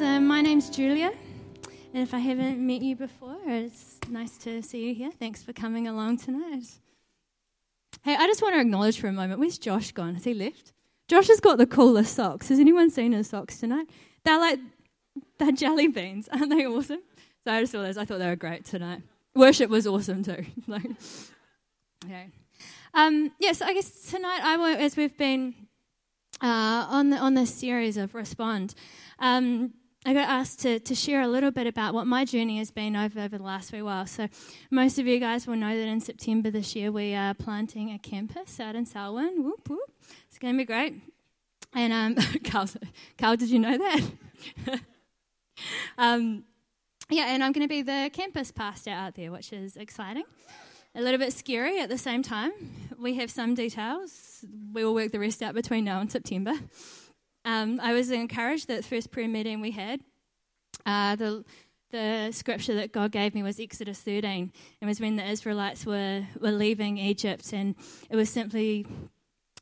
Um, my name's Julia, and if I haven't met you before, it's nice to see you here. Thanks for coming along tonight. Hey, I just want to acknowledge for a moment. Where's Josh gone? Has he left? Josh has got the coolest socks. Has anyone seen his socks tonight? They're like they're jelly beans. Aren't they awesome? So I just saw those. I thought they were great tonight. Worship was awesome too. like. Um, yes, I guess tonight I will, as we've been uh, on the, on this series of respond. Um, I got asked to, to share a little bit about what my journey has been over, over the last few while. So, most of you guys will know that in September this year we are planting a campus out in Selwyn. Whoop, whoop. It's going to be great. And um, Carl, Carl, did you know that? um, yeah, and I'm going to be the campus pastor out there, which is exciting. A little bit scary at the same time. We have some details. We will work the rest out between now and September. Um, I was encouraged that first prayer meeting we had, uh, the the scripture that God gave me was Exodus 13. It was when the Israelites were, were leaving Egypt, and it was simply,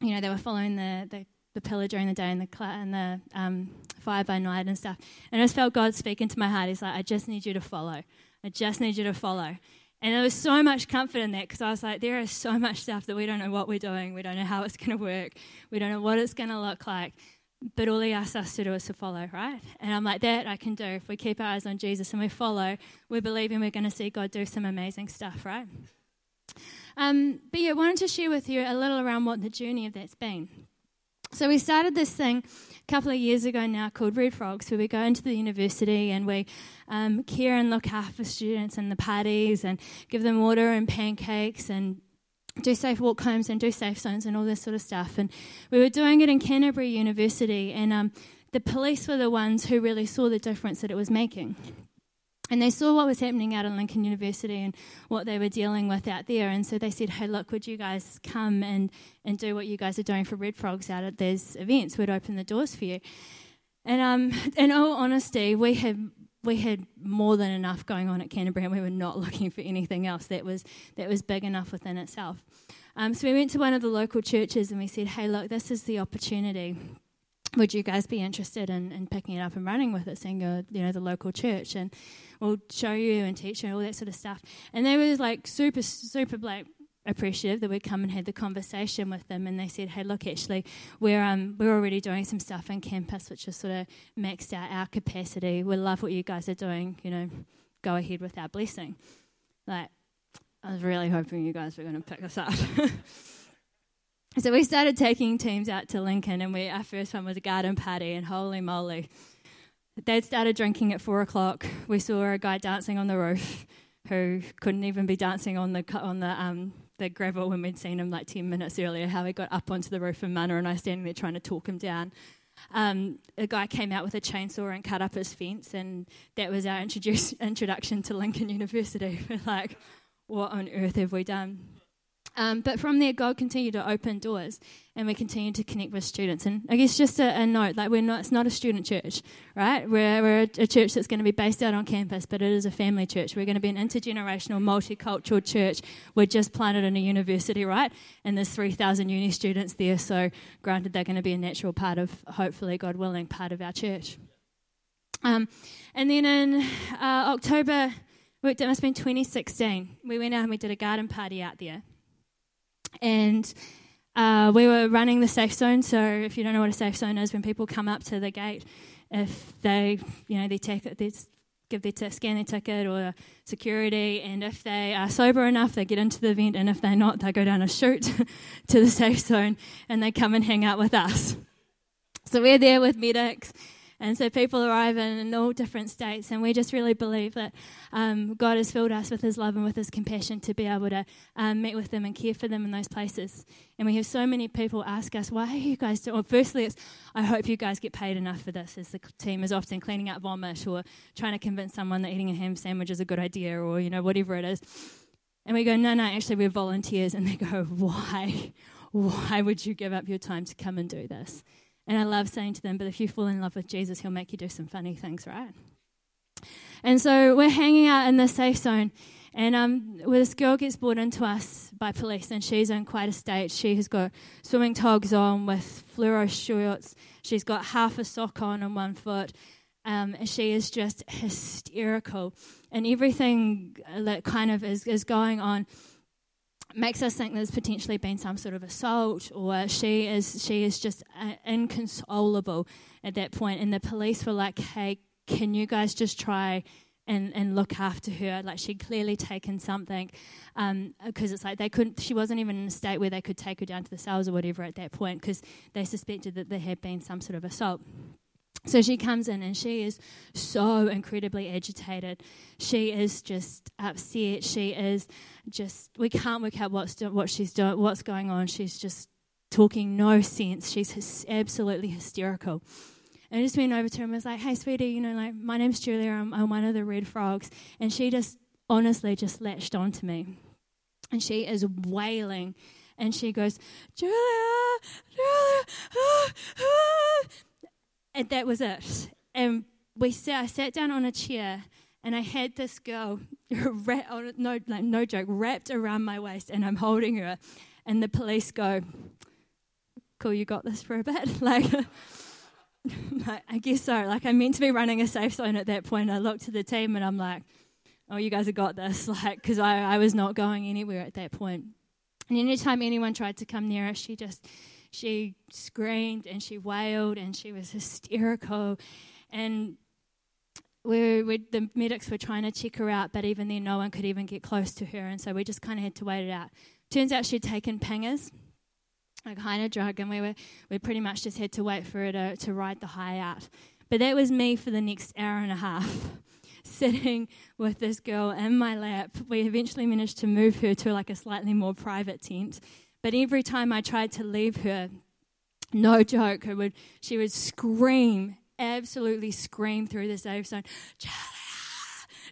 you know, they were following the, the, the pillar during the day and the, and the um, fire by night and stuff. And I just felt God speaking to my heart. He's like, I just need you to follow. I just need you to follow. And there was so much comfort in that because I was like, there is so much stuff that we don't know what we're doing. We don't know how it's going to work. We don't know what it's going to look like. But all he asks us to do is to follow, right? And I'm like, that I can do. If we keep our eyes on Jesus and we follow, we're believing we're going to see God do some amazing stuff, right? Um, but yeah, I wanted to share with you a little around what the journey of that's been. So we started this thing a couple of years ago now called Red Frogs, where we go into the university and we um, care and look after students and the parties and give them water and pancakes and do safe walk homes and do safe zones and all this sort of stuff. And we were doing it in Canterbury University, and um, the police were the ones who really saw the difference that it was making. And they saw what was happening out in Lincoln University and what they were dealing with out there. And so they said, hey, look, would you guys come and, and do what you guys are doing for Red Frogs out at these events? We'd open the doors for you. And um, in all honesty, we had we had more than enough going on at Canterbury, and we were not looking for anything else that was that was big enough within itself. Um, so we went to one of the local churches and we said, "Hey, look, this is the opportunity. Would you guys be interested in, in picking it up and running with it, seeing your, you know, the local church, and we'll show you and teach you and all that sort of stuff." And they were like super, super like appreciative that we'd come and had the conversation with them and they said hey look actually we're um, we're already doing some stuff on campus which is sort of maxed out our capacity. We love what you guys are doing you know go ahead with our blessing. Like I was really hoping you guys were going to pick us up. So we started taking teams out to Lincoln and we our first one was a garden party and holy moly. Dad started drinking at four o'clock. We saw a guy dancing on the roof who couldn't even be dancing on the on the um, the gravel when we'd seen him like 10 minutes earlier, how he got up onto the roof and Mana and I was standing there trying to talk him down. Um, a guy came out with a chainsaw and cut up his fence, and that was our introduce- introduction to Lincoln University. We're like, what on earth have we done? Um, but from there, God continued to open doors, and we continued to connect with students. And I guess just a, a note, like we're not, it's not a student church, right? We're, we're a, a, church that's going to be based out on campus, but it is a family church. We're going to be an intergenerational, multicultural church. We're just planted in a university, right? And there's 3,000 uni students there, so granted, they're going to be a natural part of, hopefully, God willing, part of our church. Um, and then in uh, October, it must have been 2016, we went out and we did a garden party out there and uh, we were running the safe zone. So if you don't know what a safe zone is, when people come up to the gate, if they, you know, they take they give their t- scan their ticket or security, and if they are sober enough, they get into the event, and if they're not, they go down a chute to the safe zone and they come and hang out with us. So we're there with medics and so people arrive in, all different states, and we just really believe that um, God has filled us with His love and with His compassion to be able to um, meet with them and care for them in those places. And we have so many people ask us, "Why are you guys doing?" Well, firstly, it's I hope you guys get paid enough for this. As the team is often cleaning up vomit or trying to convince someone that eating a ham sandwich is a good idea, or you know whatever it is. And we go, "No, no, actually, we're volunteers." And they go, "Why?" Why would you give up your time to come and do this? And I love saying to them, but if you fall in love with Jesus, he'll make you do some funny things, right? And so we're hanging out in the safe zone. And um, well, this girl gets brought into us by police, and she's in quite a state. She has got swimming togs on with fluoro shorts. She's got half a sock on on one foot. Um, she is just hysterical, and everything that kind of is, is going on makes us think there's potentially been some sort of assault, or she is she is just uh, inconsolable at that point. And the police were like, "Hey, can you guys just try?" and, and look after her. Like she'd clearly taken something because um, it's like they couldn't. She wasn't even in a state where they could take her down to the cells or whatever at that point because they suspected that there had been some sort of assault. So she comes in and she is so incredibly agitated. She is just upset. She is just we can't work out what's do, what she's doing, what's going on. She's just talking no sense. She's hys- absolutely hysterical. And I just went over to her and was like, hey, sweetie, you know, like, my name's Julia, I'm, I'm one of the red frogs. And she just honestly just latched onto me. And she is wailing. And she goes, Julia, Julia, ah, ah. And that was it. And we sat, I sat down on a chair and I had this girl, oh, no, like, no joke, wrapped around my waist, and I'm holding her. And the police go, "Cool, you got this for a bit." like, I guess so. Like I meant to be running a safe zone at that point. I looked to the team and I'm like, "Oh, you guys have got this." Like because I, I was not going anywhere at that point. And anytime anyone tried to come near us, she just she screamed and she wailed and she was hysterical. And we, we, the medics were trying to check her out, but even then, no one could even get close to her. And so we just kind of had to wait it out. Turns out she'd taken pingers a kind of drug, and we were we pretty much just had to wait for her to, to ride the high out. But that was me for the next hour and a half, sitting with this girl in my lap. We eventually managed to move her to like a slightly more private tent. But every time I tried to leave her, no joke, her would she would scream, absolutely scream through the safe zone, Julia,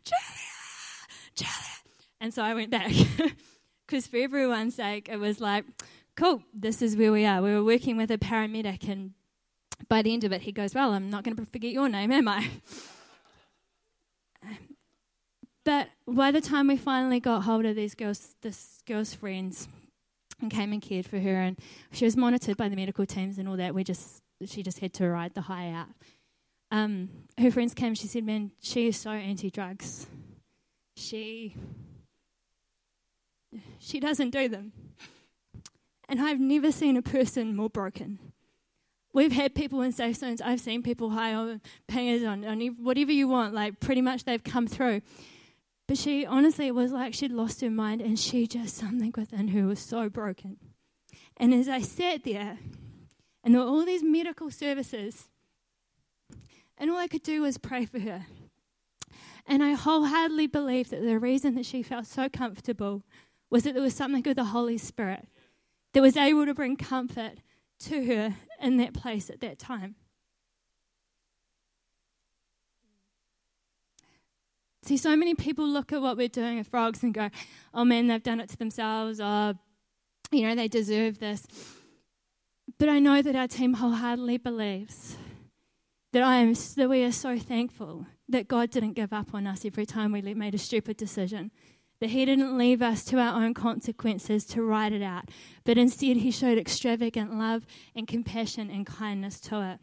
Julia, Julia. And so I went back. Because for everyone's sake, it was like, cool, this is where we are. We were working with a paramedic, and by the end of it, he goes, Well, I'm not going to forget your name, am I? but by the time we finally got hold of these girls, this girl's friends, and came and cared for her, and she was monitored by the medical teams and all that, we just she just had to ride the high out. Um, her friends came. She said, "Man, she is so anti-drugs. She she doesn't do them." And I've never seen a person more broken. We've had people in safe zones. I've seen people high on pingers on, on whatever you want. Like pretty much they've come through. But she honestly, was like she'd lost her mind and she just, something within her was so broken. And as I sat there, and there were all these medical services, and all I could do was pray for her. And I wholeheartedly believe that the reason that she felt so comfortable was that there was something of the Holy Spirit that was able to bring comfort to her in that place at that time. See, so many people look at what we're doing with frogs and go, oh man, they've done it to themselves, or, you know, they deserve this. But I know that our team wholeheartedly believes that I am that we are so thankful that God didn't give up on us every time we made a stupid decision, that He didn't leave us to our own consequences to write it out, but instead He showed extravagant love and compassion and kindness to it.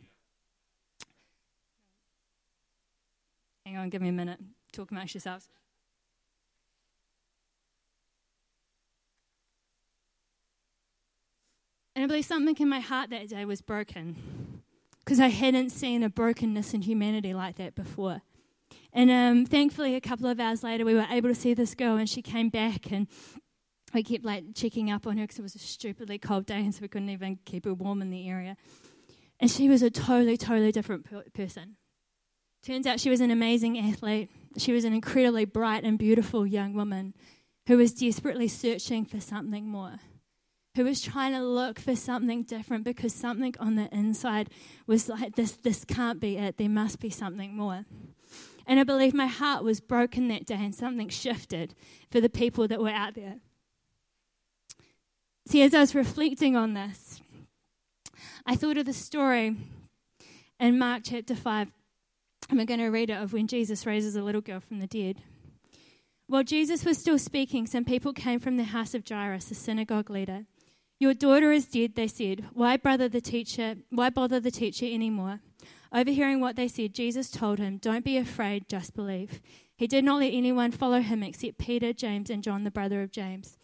Hang on, give me a minute. Talk amongst yourselves. And I believe something in my heart that day was broken because I hadn't seen a brokenness in humanity like that before. And um, thankfully, a couple of hours later, we were able to see this girl, and she came back, and we kept like checking up on her because it was a stupidly cold day, and so we couldn't even keep her warm in the area. And she was a totally, totally different per- person. Turns out she was an amazing athlete. She was an incredibly bright and beautiful young woman who was desperately searching for something more, who was trying to look for something different because something on the inside was like, this, this can't be it. There must be something more. And I believe my heart was broken that day and something shifted for the people that were out there. See, as I was reflecting on this, I thought of the story in Mark chapter 5. And we're going to read it of when Jesus raises a little girl from the dead. While Jesus was still speaking, some people came from the house of Jairus, the synagogue leader. Your daughter is dead, they said. Why bother the teacher? Why bother the teacher anymore? Overhearing what they said, Jesus told him, Don't be afraid, just believe. He did not let anyone follow him except Peter, James, and John, the brother of James.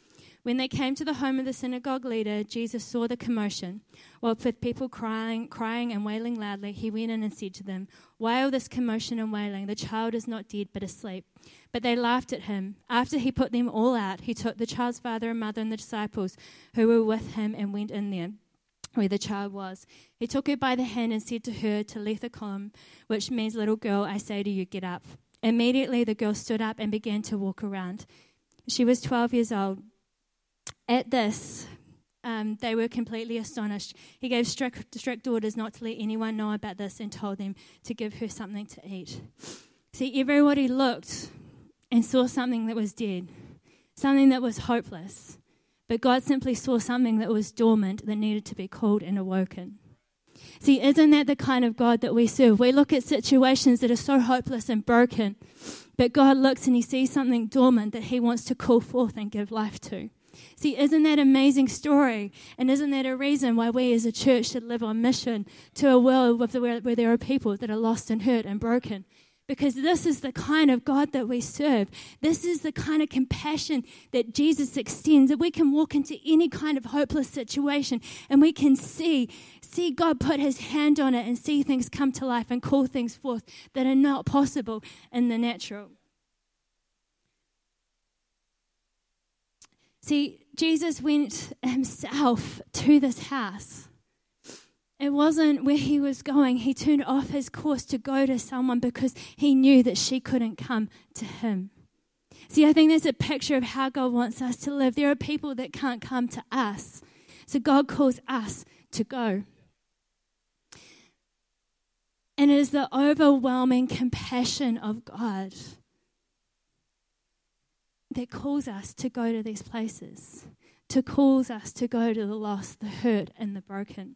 When they came to the home of the synagogue leader, Jesus saw the commotion. While with people crying, crying and wailing loudly, he went in and said to them, Why all this commotion and wailing? The child is not dead, but asleep. But they laughed at him. After he put them all out, he took the child's father and mother and the disciples who were with him and went in there where the child was. He took her by the hand and said to her, Talitha Koum, which means, Little girl, I say to you, get up. Immediately the girl stood up and began to walk around. She was 12 years old. At this, um, they were completely astonished. He gave strict, strict orders not to let anyone know about this and told them to give her something to eat. See, everybody looked and saw something that was dead, something that was hopeless. But God simply saw something that was dormant that needed to be called and awoken. See, isn't that the kind of God that we serve? We look at situations that are so hopeless and broken, but God looks and He sees something dormant that He wants to call forth and give life to. See, isn't that an amazing story? And isn't that a reason why we as a church should live on mission to a world where there are people that are lost and hurt and broken? because this is the kind of God that we serve. This is the kind of compassion that Jesus extends, that we can walk into any kind of hopeless situation and we can see, see God put his hand on it and see things come to life and call things forth that are not possible in the natural. See, Jesus went himself to this house it wasn't where he was going. He turned off his course to go to someone because he knew that she couldn't come to him. See, I think there's a picture of how God wants us to live. There are people that can't come to us. So God calls us to go. And it is the overwhelming compassion of God that calls us to go to these places, to calls us to go to the lost, the hurt, and the broken.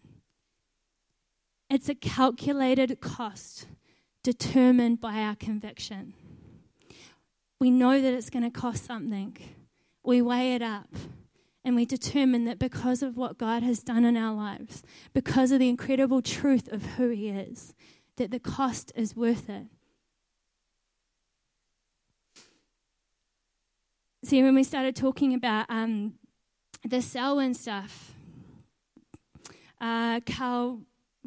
It's a calculated cost determined by our conviction. We know that it's going to cost something. We weigh it up and we determine that because of what God has done in our lives, because of the incredible truth of who He is, that the cost is worth it. See, when we started talking about um, the Selwyn stuff, uh, Carl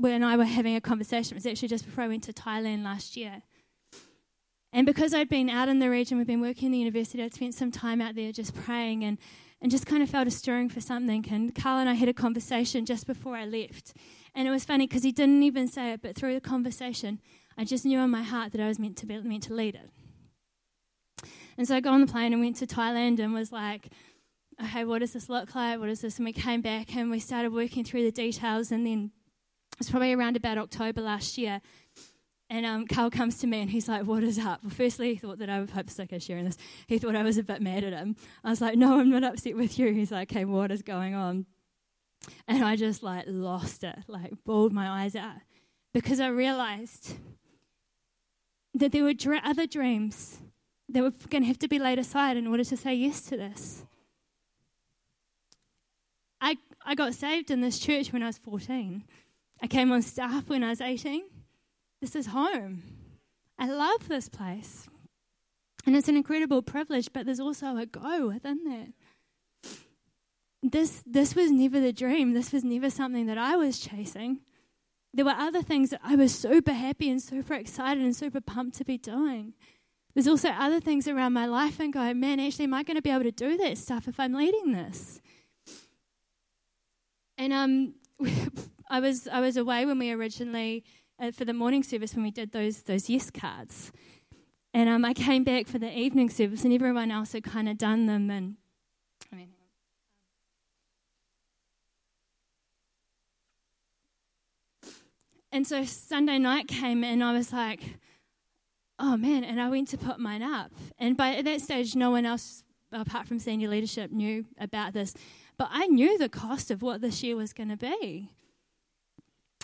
and I were having a conversation. It was actually just before I went to Thailand last year. And because I'd been out in the region, we'd been working in the university, I'd spent some time out there just praying and, and just kind of felt a stirring for something. And Carl and I had a conversation just before I left. And it was funny because he didn't even say it, but through the conversation, I just knew in my heart that I was meant to be meant to lead it. And so I got on the plane and went to Thailand and was like, okay, what does this look like? What is this? And we came back and we started working through the details and then it was probably around about October last year. And um, Carl comes to me and he's like, What is up? Well, firstly, he thought that I was, okay sharing this. He thought I was a bit mad at him. I was like, No, I'm not upset with you. He's like, Okay, what is going on? And I just like lost it, like bawled my eyes out because I realized that there were dr- other dreams that were going to have to be laid aside in order to say yes to this. I, I got saved in this church when I was 14. I came on staff when I was 18. This is home. I love this place. And it's an incredible privilege, but there's also a go within that. This, this was never the dream. This was never something that I was chasing. There were other things that I was super happy and super excited and super pumped to be doing. There's also other things around my life and going, man, actually, am I going to be able to do that stuff if I'm leading this? And um, I was I was away when we originally uh, for the morning service when we did those those yes cards, and um, I came back for the evening service, and everyone else had kind of done them, and I mean. And so Sunday night came, and I was like, "Oh man!" And I went to put mine up, and by that stage, no one else apart from senior leadership knew about this, but I knew the cost of what this year was going to be.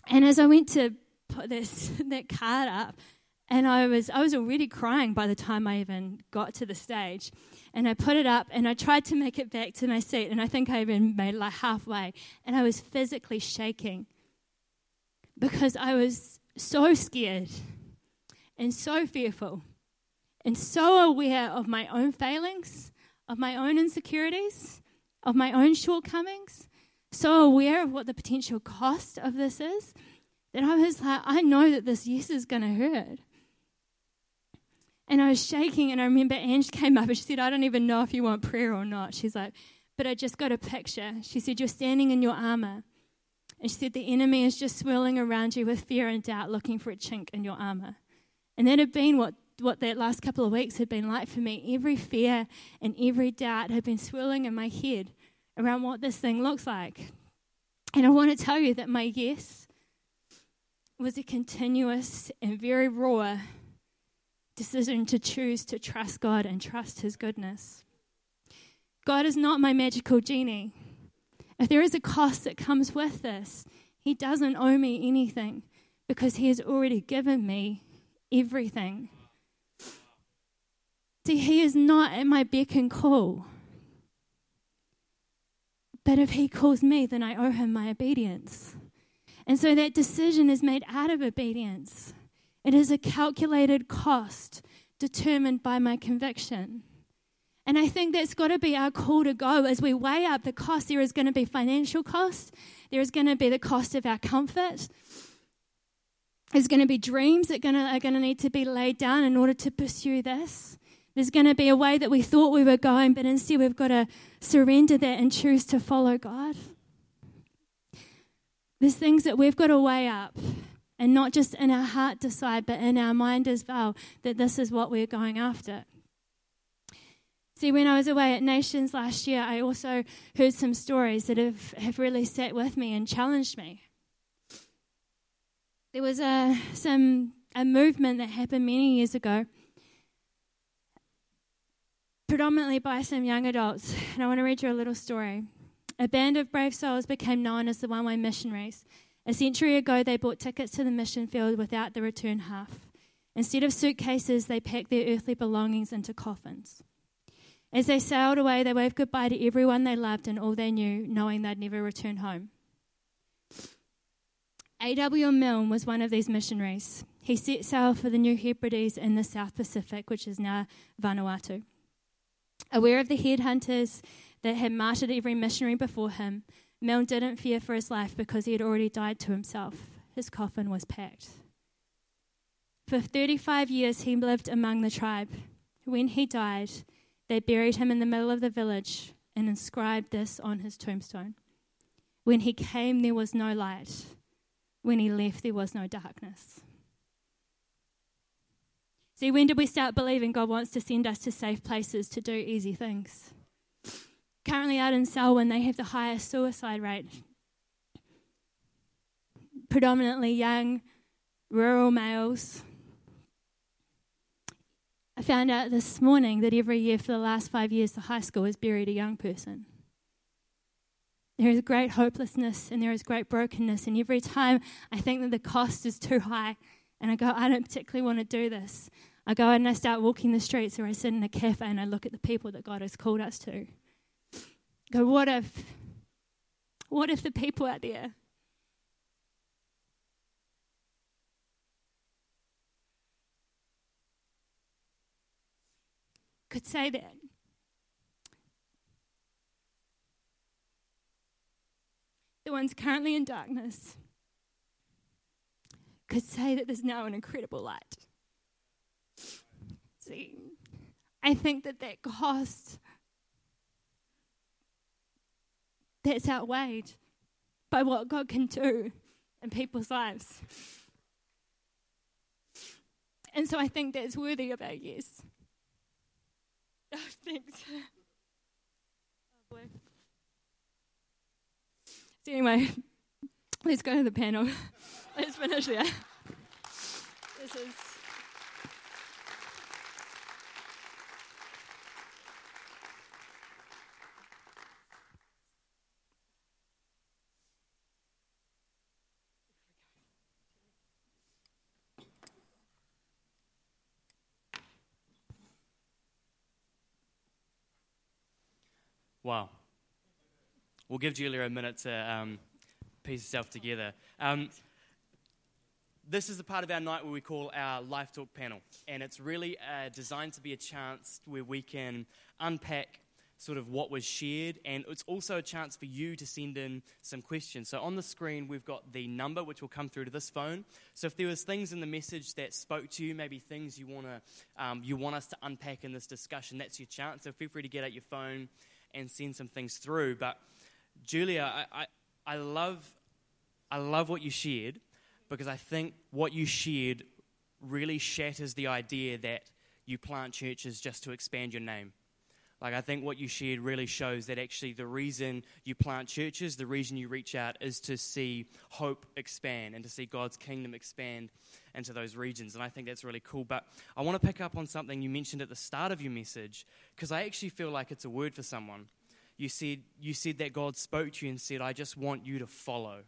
And as I went to put this that card up, and I was I was already crying by the time I even got to the stage. And I put it up and I tried to make it back to my seat and I think I even made like halfway and I was physically shaking because I was so scared and so fearful and so aware of my own failings, of my own insecurities, of my own shortcomings, so aware of what the potential cost of this is, that I was like, I know that this yes is going to hurt. And I was shaking, and I remember Ange came up and she said, I don't even know if you want prayer or not. She's like, but I just got a picture. She said, You're standing in your armor. And she said, The enemy is just swirling around you with fear and doubt, looking for a chink in your armor. And that had been what, what that last couple of weeks had been like for me. Every fear and every doubt had been swirling in my head around what this thing looks like. And I want to tell you that my yes was a continuous and very raw decision to choose to trust God and trust His goodness. God is not my magical genie. If there is a cost that comes with this, He doesn't owe me anything because He has already given me everything. See, He is not at my beck and call. But if He calls me, then I owe Him my obedience. And so that decision is made out of obedience. It is a calculated cost determined by my conviction. And I think that's got to be our call to go as we weigh up the cost. There is going to be financial cost, there is going to be the cost of our comfort. There's going to be dreams that are going to need to be laid down in order to pursue this. There's going to be a way that we thought we were going, but instead we've got to surrender that and choose to follow God. There's things that we've got to weigh up and not just in our heart decide, but in our mind as well, that this is what we're going after. See, when I was away at Nations last year, I also heard some stories that have, have really sat with me and challenged me. There was a, some, a movement that happened many years ago, predominantly by some young adults. And I want to read you a little story. A band of brave souls became known as the One Way Missionaries. A century ago, they bought tickets to the mission field without the return half. Instead of suitcases, they packed their earthly belongings into coffins. As they sailed away, they waved goodbye to everyone they loved and all they knew, knowing they'd never return home. A.W. Milne was one of these missionaries. He set sail for the New Hebrides in the South Pacific, which is now Vanuatu. Aware of the headhunters that had martyred every missionary before him, Milne didn't fear for his life because he had already died to himself. His coffin was packed. For 35 years, he lived among the tribe. When he died, they buried him in the middle of the village and inscribed this on his tombstone When he came, there was no light. When he left, there was no darkness. See, when did we start believing God wants to send us to safe places to do easy things? Currently, out in Selwyn, they have the highest suicide rate. Predominantly young, rural males I found out this morning that every year for the last five years, the high school has buried a young person. There is great hopelessness and there is great brokenness. And every time I think that the cost is too high, and I go, I don't particularly want to do this, I go and I start walking the streets or I sit in a cafe and I look at the people that God has called us to. Go, what if, what if the people out there could say that. The ones currently in darkness could say that there's now an incredible light. See, I think that that cost that's outweighed by what God can do in people's lives. And so I think that's worthy of our yes. Oh, thanks. Oh, boy. So, anyway, let's go to the panel. let's finish there. This is. Wow. We'll give Julia a minute to um, piece herself together. Um, this is the part of our night where we call our Life Talk panel. And it's really uh, designed to be a chance where we can unpack sort of what was shared, and it's also a chance for you to send in some questions. So on the screen, we've got the number which will come through to this phone. So if there was things in the message that spoke to you, maybe things you want to um, you want us to unpack in this discussion, that's your chance. So feel free to get out your phone and send some things through. But Julia, I, I, I love I love what you shared because I think what you shared really shatters the idea that you plant churches just to expand your name. Like, I think what you shared really shows that actually the reason you plant churches, the reason you reach out, is to see hope expand and to see God's kingdom expand into those regions. And I think that's really cool. But I want to pick up on something you mentioned at the start of your message because I actually feel like it's a word for someone. You said, you said that God spoke to you and said, I just want you to follow.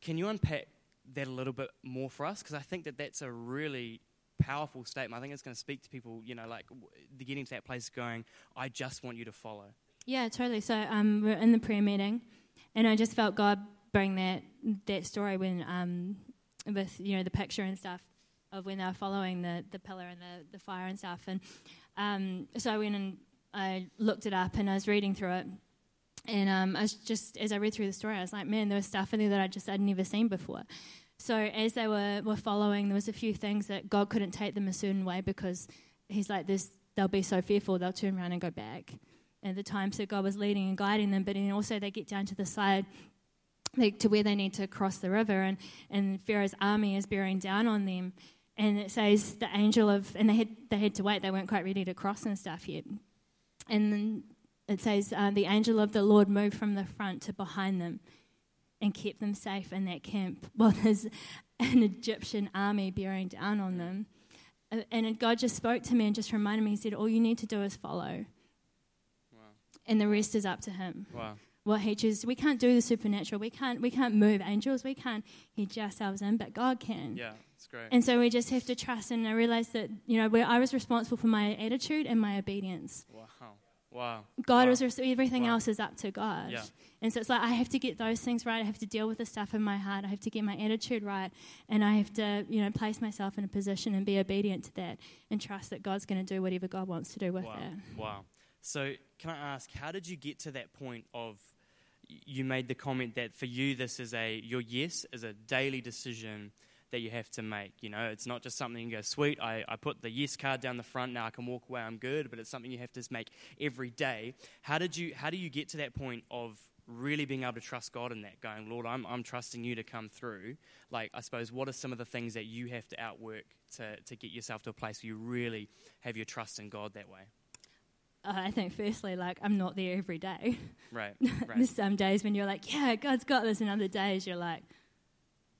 Can you unpack that a little bit more for us? Because I think that that's a really powerful statement. I think it's going to speak to people, you know, like getting to that place going, I just want you to follow. Yeah, totally. So um, we're in the prayer meeting, and I just felt God bring that that story when um, with you know the picture and stuff of when they were following the, the pillar and the, the fire and stuff. And um, so I went and I looked it up and I was reading through it. And um, I was just, as I read through the story, I was like, man, there was stuff in there that I just had never seen before. So as they were, were following, there was a few things that God couldn't take them a certain way because He's like, this, they'll be so fearful, they'll turn around and go back. At the times that God was leading and guiding them, but then also they get down to the side like, to where they need to cross the river, and, and Pharaoh's army is bearing down on them. And it says the angel of, and they had, they had to wait, they weren't quite ready to cross and stuff yet. And then it says, uh, the angel of the Lord moved from the front to behind them and kept them safe in that camp while there's an Egyptian army bearing down on them. Uh, and God just spoke to me and just reminded me, He said, All you need to do is follow. Wow. And the rest is up to Him. Wow. What He chooses. We can't do the supernatural. We can't, we can't move angels. We can't hedge ourselves in, but God can. Yeah, it's great. And so we just have to trust. And I realized that, you know, I was responsible for my attitude and my obedience. Wow. Wow. God wow. was everything wow. else is up to God. Yeah. And so it's like I have to get those things right. I have to deal with the stuff in my heart. I have to get my attitude right, and I have to, you know, place myself in a position and be obedient to that, and trust that God's going to do whatever God wants to do with wow. it. Wow. So can I ask, how did you get to that point of? You made the comment that for you, this is a your yes is a daily decision that you have to make. You know, it's not just something you go, sweet, I, I put the yes card down the front, now I can walk away, I'm good, but it's something you have to just make every day. How did you how do you get to that point of really being able to trust God in that, going, Lord, I'm I'm trusting you to come through? Like, I suppose what are some of the things that you have to outwork to, to get yourself to a place where you really have your trust in God that way? Uh, I think firstly, like I'm not there every day. Right. right. There's some days when you're like, yeah, God's got this, and other days you're like,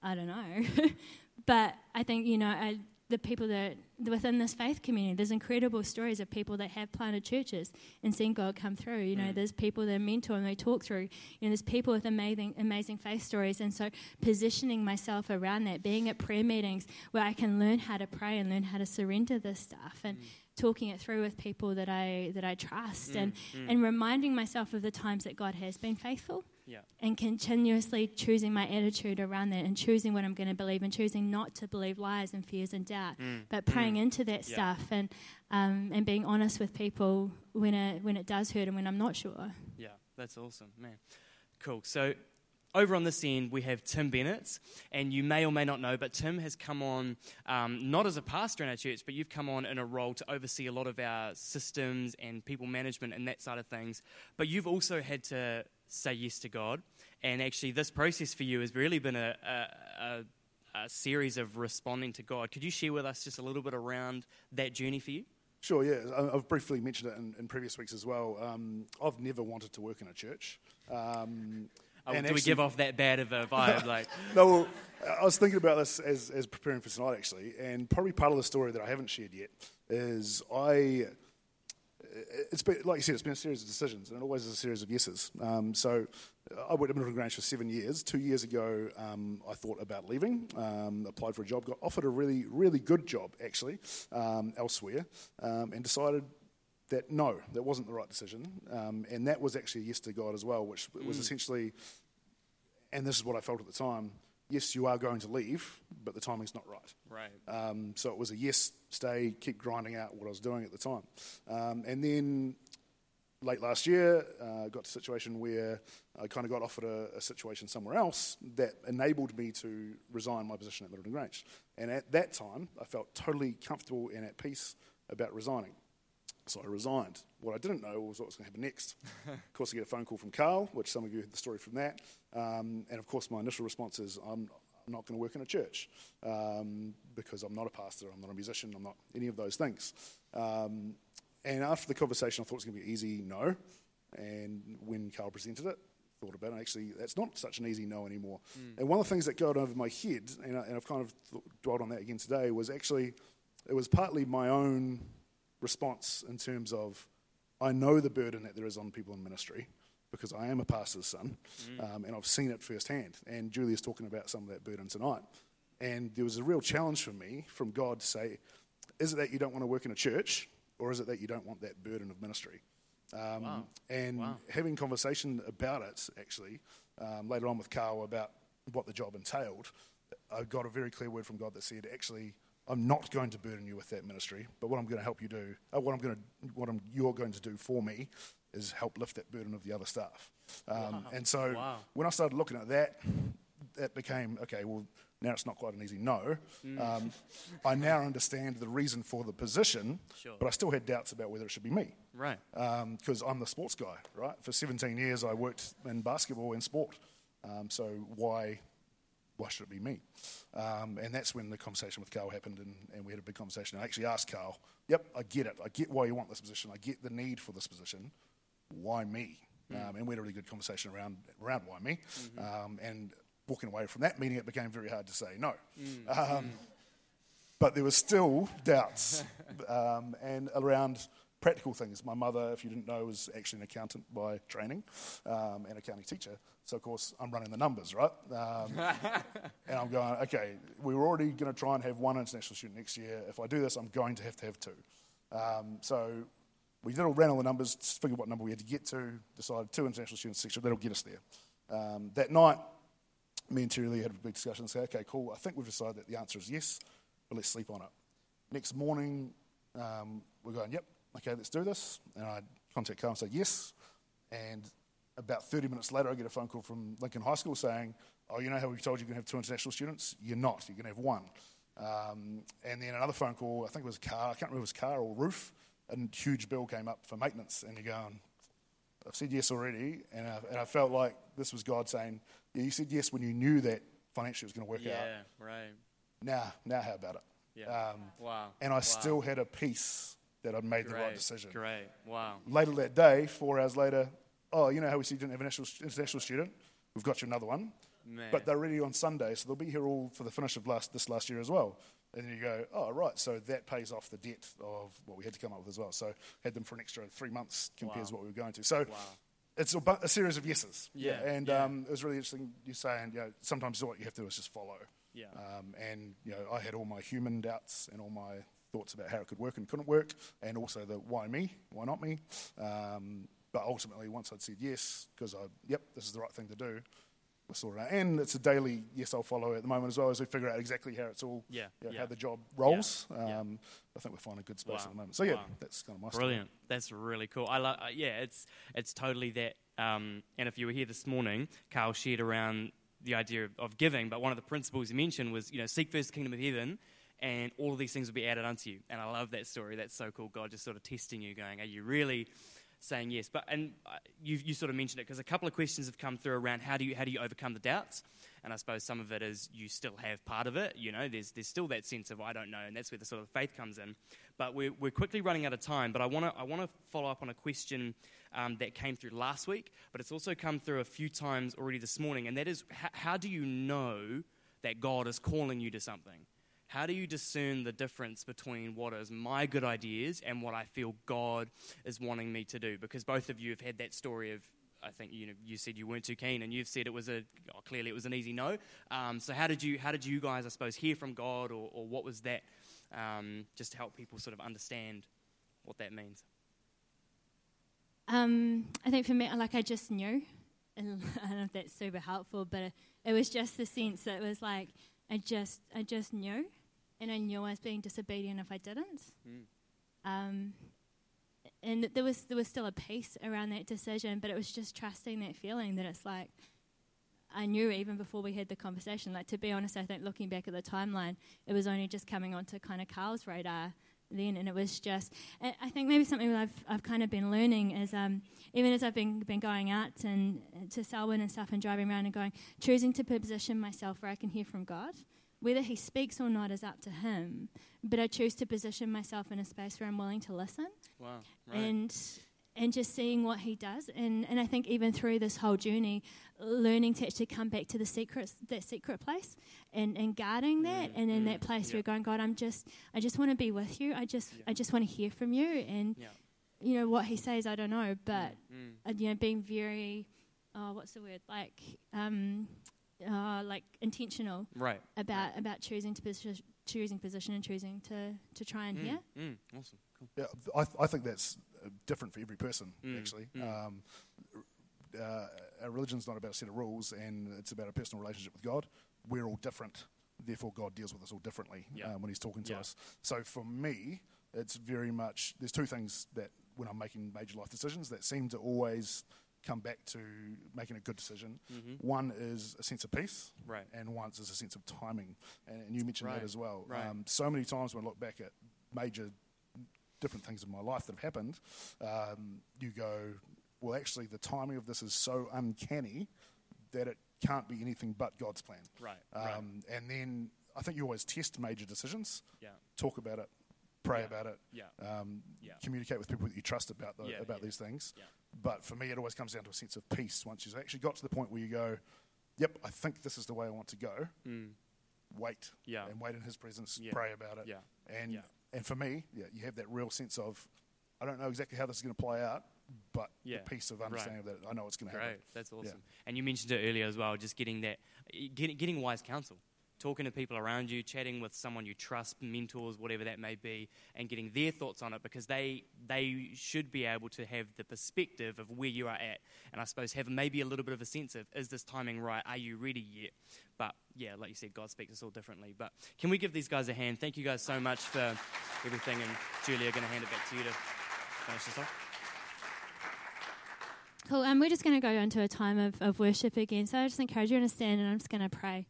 I don't know. but I think, you know, I, the people that within this faith community, there's incredible stories of people that have planted churches and seen God come through. You know, mm. there's people that mentor and they talk through. You know, there's people with amazing, amazing faith stories. And so, positioning myself around that, being at prayer meetings where I can learn how to pray and learn how to surrender this stuff, and mm. Talking it through with people that I that I trust, mm. and mm. and reminding myself of the times that God has been faithful. Yeah. And continuously choosing my attitude around that and choosing what I'm going to believe and choosing not to believe lies and fears and doubt, mm. but praying mm. into that yeah. stuff and um, and being honest with people when it when it does hurt and when I'm not sure. Yeah, that's awesome, man. Cool. So over on this end, we have Tim Bennett, and you may or may not know, but Tim has come on um, not as a pastor in our church, but you've come on in a role to oversee a lot of our systems and people management and that side of things. But you've also had to say yes to God. And actually, this process for you has really been a, a, a, a series of responding to God. Could you share with us just a little bit around that journey for you? Sure, yeah. I've briefly mentioned it in, in previous weeks as well. Um, I've never wanted to work in a church. Um, do actually, we give off that bad of a vibe? like, no, well, I was thinking about this as, as preparing for tonight, actually, and probably part of the story that I haven't shared yet is I it's been, like you said, it's been a series of decisions, and it always is a series of yeses. Um, so I worked at Middleton Grange for seven years. Two years ago, um, I thought about leaving, um, applied for a job, got offered a really, really good job, actually, um, elsewhere, um, and decided that no, that wasn't the right decision. Um, and that was actually a yes to God as well, which was mm. essentially, and this is what I felt at the time, yes, you are going to leave, but the timing's not right. Right. Um, so it was a yes, stay, keep grinding out what I was doing at the time. Um, and then late last year, uh, got to a situation where I kind of got offered a, a, situation somewhere else that enabled me to resign my position at Middleton Grange. And at that time, I felt totally comfortable and at peace about resigning. So I resigned. What I didn't know was what was going to happen next. of course, I get a phone call from Carl, which some of you heard the story from that. Um, and of course, my initial response is, I'm, I'm not going to work in a church um, because I'm not a pastor, I'm not a musician, I'm not any of those things. Um, and after the conversation, I thought it was going to be an easy no. And when Carl presented it, thought about it, actually, that's not such an easy no anymore. Mm. And one of the things that got over my head, and, I, and I've kind of th- dwelled on that again today, was actually, it was partly my own response in terms of I know the burden that there is on people in ministry because I am a pastor's son mm. um, and I've seen it firsthand. And Julia's talking about some of that burden tonight. And there was a real challenge for me from God to say, is it that you don't want to work in a church or is it that you don't want that burden of ministry? Um, wow. And wow. having conversation about it, actually, um, later on with Carl about what the job entailed, I got a very clear word from God that said, actually, I'm not going to burden you with that ministry, but what I'm going to help you do, uh, what I'm going to, what I'm, you're going to do for me, is help lift that burden of the other staff. Um, wow. And so wow. when I started looking at that, that became okay. Well, now it's not quite an easy no. Mm. Um, I now understand the reason for the position, sure. but I still had doubts about whether it should be me. Right. Because um, I'm the sports guy, right? For 17 years, I worked in basketball and sport. Um, so why why should it be me? Um, and that's when the conversation with Carl happened, and, and, we had a big conversation. I actually asked Carl, Yep, I get it. I get why you want this position. I get the need for this position. Why me? Mm. Um, and we had a really good conversation around, around why me. Mm-hmm. Um, and walking away from that meeting, it became very hard to say no. Mm. Um, mm. But there were still doubts um, and around practical things. My mother, if you didn't know, was actually an accountant by training um, and accounting teacher. So, of course, I'm running the numbers, right? Um, and I'm going, okay, we were already going to try and have one international student next year. If I do this, I'm going to have to have two. Um, so, we did all, ran all the numbers, figured what number we had to get to, decided two international students, six, that'll get us there. Um, that night, me and Terry Lee had a big discussion and said, okay, cool, I think we've decided that the answer is yes, but let's sleep on it. Next morning, um, we're going, yep, okay, let's do this. And I contact Carl and say, yes. And about 30 minutes later, I get a phone call from Lincoln High School saying, oh, you know how we told you you're going to have two international students? You're not. You're going to have one. Um, and then another phone call, I think it was a car, I can't remember if it was car or roof, a huge bill came up for maintenance. And you're going, I've said yes already. And I, and I felt like this was God saying, yeah, you said yes when you knew that financially it was going to work yeah, out. Yeah, right. Now, now how about it? Yeah. Um, wow. And I wow. still had a peace that I'd made great, the right decision. Great. Wow. Later that day, four hours later, oh, you know how we said you didn't have an international student? We've got you another one. Man. But they're ready on Sunday, so they'll be here all for the finish of last, this last year as well. And then you go, oh, right, so that pays off the debt of what we had to come up with as well. So had them for an extra three months compared wow. to what we were going to. So wow. it's a, a, series of yeses. Yeah. And yeah. Um, it was really interesting you saying, you know, sometimes what you have to do is just follow. Yeah. Um, and, you know, I had all my human doubts and all my thoughts about how it could work and couldn't work, and also the why me, why not me. Um, but ultimately, once I'd said yes, because I, yep, this is the right thing to do, we sorted out. And it's a daily yes, I'll follow at the moment as well as we figure out exactly how it's all, yeah, you know, yeah. how the job rolls. Yeah. Um, I think we're finding a good space wow. at the moment. So yeah, wow. that's kind of my brilliant. Story. That's really cool. I love. Uh, yeah, it's it's totally that. Um, and if you were here this morning, Carl shared around the idea of, of giving, but one of the principles he mentioned was, you know, seek first the kingdom of heaven and all of these things will be added unto you. And I love that story. That's so cool. God just sort of testing you, going, Are you really saying yes? But and uh, you, you sort of mentioned it because a couple of questions have come through around how do you how do you overcome the doubts? And I suppose some of it is you still have part of it. You know, there's there's still that sense of I don't know, and that's where the sort of faith comes in. But we're we're quickly running out of time. But I want to I want to follow up on a question. Um, that came through last week, but it's also come through a few times already this morning, and that is how, how do you know that God is calling you to something? How do you discern the difference between what is my good ideas and what I feel God is wanting me to do? Because both of you have had that story of I think you know you said you weren't too keen, and you've said it was a oh, clearly it was an easy no. Um, so how did you how did you guys I suppose hear from God, or, or what was that? Um, just to help people sort of understand what that means. Um, I think for me, like I just knew I don't know if that's super helpful, but it was just the sense that it was like I just I just knew, and I knew I was being disobedient if I didn't. Mm. Um, and there was there was still a peace around that decision, but it was just trusting that feeling that it's like I knew even before we had the conversation. Like to be honest, I think looking back at the timeline, it was only just coming onto kind of Carl's radar then, and it was just. I think maybe something that I've I've kind of been learning is um, even as I've been been going out and to Selwyn and stuff and driving around and going, choosing to position myself where I can hear from God. Whether he speaks or not is up to him, but I choose to position myself in a space where I'm willing to listen. Wow. Right. And and just seeing what he does. And, and I think even through this whole journey, learning to actually come back to the secret, that secret place and, and guarding that Mm, and in mm, that place yeah. where going, God, I'm just, I just want to be with you. I just, Yeah. I just want to hear from you. And, Yeah. you know, what he says, I don't know, but, Mm. uh, you know, being very, oh, what's the word? Like, um, uh, like intentional Right. about, about choosing to position, choosing position and choosing to, to try and Mm, hear. mm, awesome. Cool. Yeah, I, th- I think that's uh, different for every person, Mm, actually. mm. Um, uh, our religion's not about a set of rules, and it's about a personal relationship with God. We're all different, therefore, God deals with us all differently Yeah. um, when He's talking to Yeah. us. So for me, it's very much there's two things that when I'm making major life decisions that seem to always come back to making a good decision. hmm One is a sense of peace, Right. and one is a sense of timing. And, and you mentioned Right, that as well. right. Um, so many times when I look back at major different things in my life that have happened, um, you go, well, actually, the timing of this is so uncanny that it can't be anything but God's plan. Right. right. Um, and then I think you always test major decisions, Yeah. talk about it, pray Yeah. about it, Yeah. um, Yeah. communicate with people that you trust about the, Yeah, about these things. Yeah. But for me, it always comes down to a sense of peace. Once you've actually got to the point where you go, "Yep, I think this is the way I want to go." Mm. Wait, Yeah. and wait in His presence, Yeah. pray about it, Yeah. and Yeah. and for me, yeah, you have that real sense of, I don't know exactly how this is going to play out, but Yeah. the peace of understanding that I know it's going to happen. Great. That's Yeah. awesome. And you mentioned it earlier as well, just getting that, getting, getting wise counsel, talking to people around you, chatting with someone you trust, mentors, whatever that may be, and getting their thoughts on it because they they should be able to have the perspective of where you are at, and I suppose have maybe a little bit of a sense of is this timing right? Are you ready yet? But yeah, like you said, God speaks us all differently. But can we give these guys a hand? Thank you guys so much for everything, and Julie, I'm going to hand it back to you to finish this off. Cool. And we're just going to go into a time of, of worship again. So I just encourage you to stand and I'm just going to pray.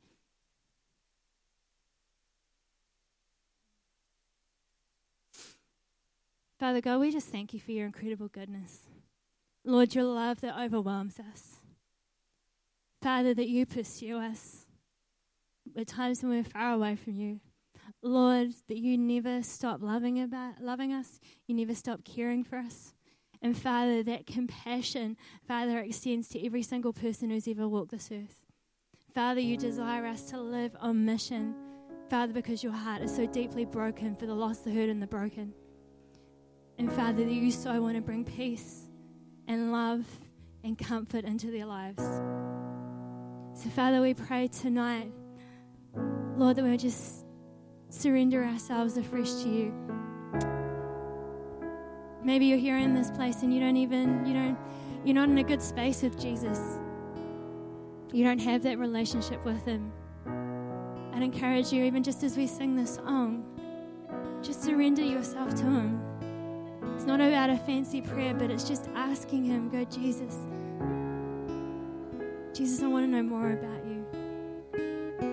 Father God, we just thank you for your incredible goodness. Lord, your love that overwhelms us. Father, that you pursue us at times when we're far away from you. Lord, that you never stop loving about loving us. You never stop caring for us. And Father, that compassion, Father, extends to every single person who's ever walked this earth. Father, you desire us to live on mission, Father, because your heart is so deeply broken for the lost, the hurt, and the broken. And Father, that you so want to bring peace and love and comfort into their lives. So, Father, we pray tonight, Lord, that we just surrender ourselves afresh to you. Maybe you're here in this place and you don't even, you don't, you're not in a good space with Jesus. You don't have that relationship with Him. I'd encourage you, even just as we sing this song, just surrender yourself to Him. It's not about a fancy prayer, but it's just asking Him, go, Jesus, Jesus, I want to know more about you.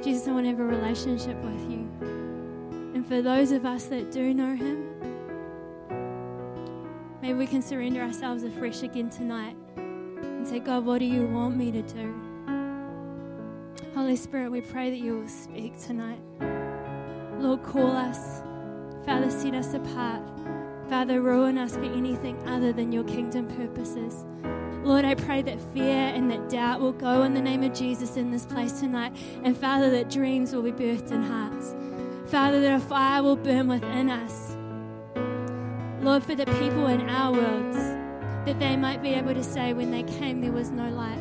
Jesus, I want to have a relationship with you. And for those of us that do know Him, maybe we can surrender ourselves afresh again tonight and say, God, what do you want me to do? Holy Spirit, we pray that you will speak tonight. Lord, call us. Father, set us apart. Father, ruin us for anything other than your kingdom purposes. Lord, I pray that fear and that doubt will go in the name of Jesus in this place tonight. And Father, that dreams will be birthed in hearts. Father, that a fire will burn within us. Lord, for the people in our worlds, that they might be able to say, when they came, there was no light.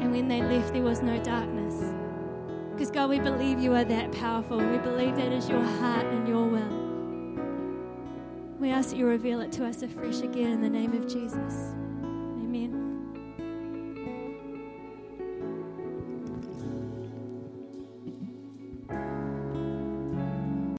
And when they left, there was no darkness. Because, God, we believe you are that powerful. We believe that is your heart and your will. We ask that you reveal it to us afresh again in the name of Jesus.